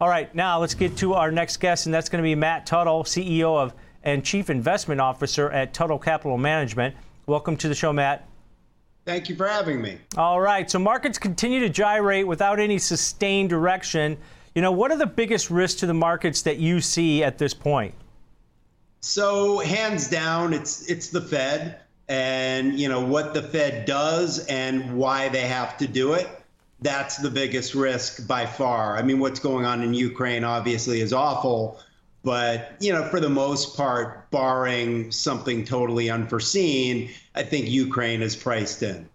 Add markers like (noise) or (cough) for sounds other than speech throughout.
All right, now let's get to our next guest, and that's going to be Matt Tuttle, CEO of and Chief Investment Officer at Tuttle Capital Management. Welcome to the show, Matt. Thank you for having me. All right, so markets continue to gyrate without any sustained direction. You know, what are the biggest risks to the markets that you see at this point? So, hands down, it's it's the Fed and, you know, what the Fed does and why they have to do it that's the biggest risk by far. I mean, what's going on in Ukraine obviously is awful, but you know, for the most part, barring something totally unforeseen, I think Ukraine is priced in.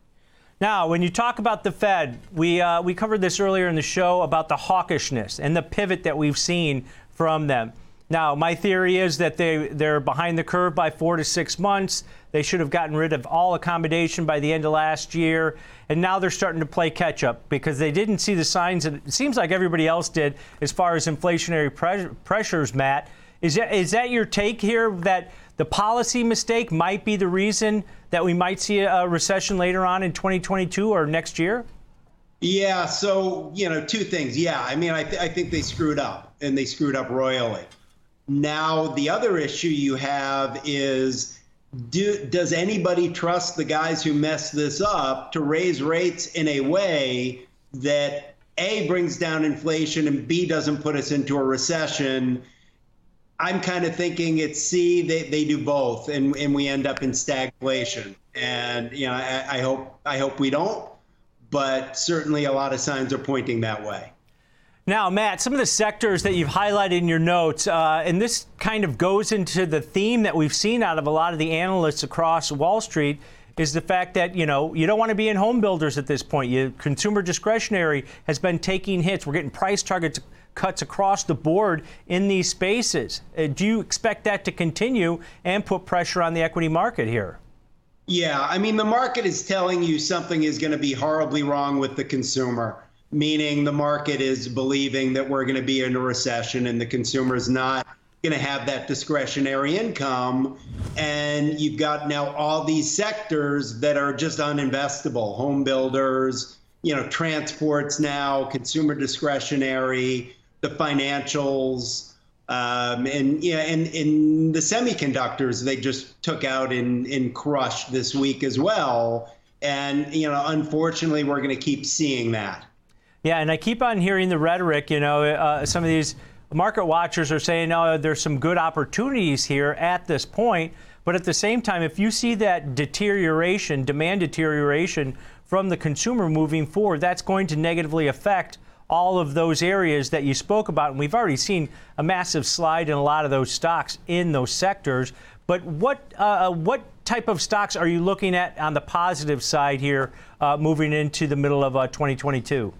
Now, when you talk about the Fed, we uh, we covered this earlier in the show about the hawkishness and the pivot that we've seen from them. Now, my theory is that they, they're behind the curve by four to six months. They should have gotten rid of all accommodation by the end of last year. And now they're starting to play catch up because they didn't see the signs that it seems like everybody else did as far as inflationary pre- pressures, Matt. Is that, is that your take here that the policy mistake might be the reason that we might see a recession later on in 2022 or next year? Yeah, so, you know, two things. Yeah, I mean, I, th- I think they screwed up and they screwed up royally. Now, the other issue you have is do, does anybody trust the guys who messed this up to raise rates in a way that A brings down inflation and B doesn't put us into a recession? I'm kind of thinking it's C, they, they do both and, and we end up in stagflation. And you know, I, I hope I hope we don't, but certainly a lot of signs are pointing that way. Now, Matt, some of the sectors that you've highlighted in your notes, uh, and this kind of goes into the theme that we've seen out of a lot of the analysts across Wall Street, is the fact that you know you don't want to be in home builders at this point. You, consumer discretionary has been taking hits. We're getting price targets cuts across the board in these spaces. Uh, do you expect that to continue and put pressure on the equity market here? Yeah, I mean the market is telling you something is going to be horribly wrong with the consumer meaning the market is believing that we're going to be in a recession and the consumer is not going to have that discretionary income. And you've got now all these sectors that are just uninvestable home builders, you know, transports now, consumer discretionary, the financials. Um, and yeah, and in the semiconductors, they just took out in in crush this week as well. And you know, unfortunately, we're going to keep seeing that. Yeah, and I keep on hearing the rhetoric. You know, uh, some of these market watchers are saying, "Oh, there's some good opportunities here at this point." But at the same time, if you see that deterioration, demand deterioration from the consumer moving forward, that's going to negatively affect all of those areas that you spoke about. And we've already seen a massive slide in a lot of those stocks in those sectors. But what uh, what type of stocks are you looking at on the positive side here, uh, moving into the middle of uh, 2022?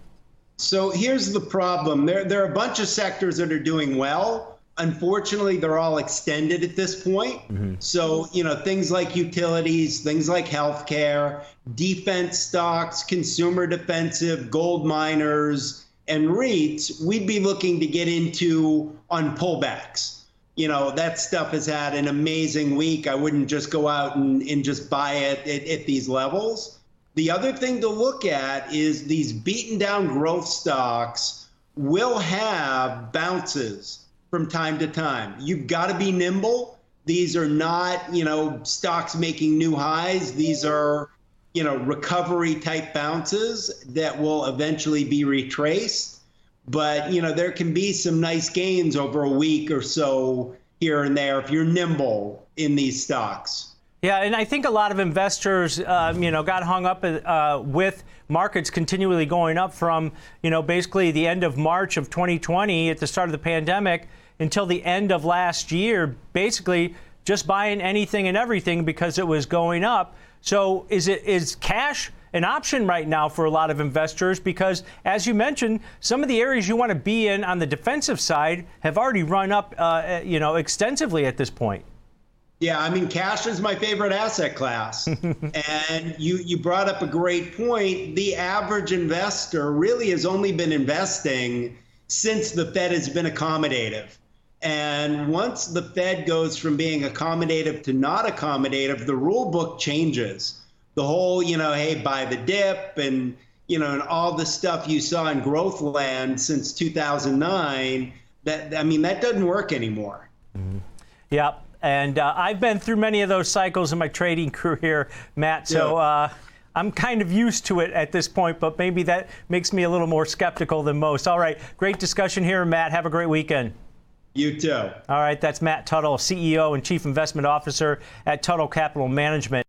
So here's the problem. There, there are a bunch of sectors that are doing well. Unfortunately, they're all extended at this point. Mm-hmm. So, you know, things like utilities, things like healthcare, defense stocks, consumer defensive, gold miners, and REITs, we'd be looking to get into on pullbacks. You know, that stuff has had an amazing week. I wouldn't just go out and, and just buy it at, at these levels. The other thing to look at is these beaten down growth stocks will have bounces from time to time. You've got to be nimble. These are not, you know, stocks making new highs. These are, you know, recovery type bounces that will eventually be retraced. But, you know, there can be some nice gains over a week or so here and there if you're nimble in these stocks. Yeah, and I think a lot of investors, um, you know, got hung up uh, with markets continually going up from, you know, basically the end of March of 2020 at the start of the pandemic until the end of last year, basically just buying anything and everything because it was going up. So is it is cash an option right now for a lot of investors because, as you mentioned, some of the areas you want to be in on the defensive side have already run up, uh, you know, extensively at this point. Yeah, I mean, cash is my favorite asset class. (laughs) and you, you brought up a great point. The average investor really has only been investing since the Fed has been accommodative. And once the Fed goes from being accommodative to not accommodative, the rule book changes. The whole, you know, hey, buy the dip and, you know, and all the stuff you saw in growth land since 2009, that I mean, that doesn't work anymore. Yep. And uh, I've been through many of those cycles in my trading career, Matt. So Yeah. uh, I'm kind of used to it at this point, but maybe that makes me a little more skeptical than most. All right. Great discussion here, Matt. Have a great weekend. You too. All right. That's Matt Tuttle, CEO and Chief Investment Officer at Tuttle Capital Management.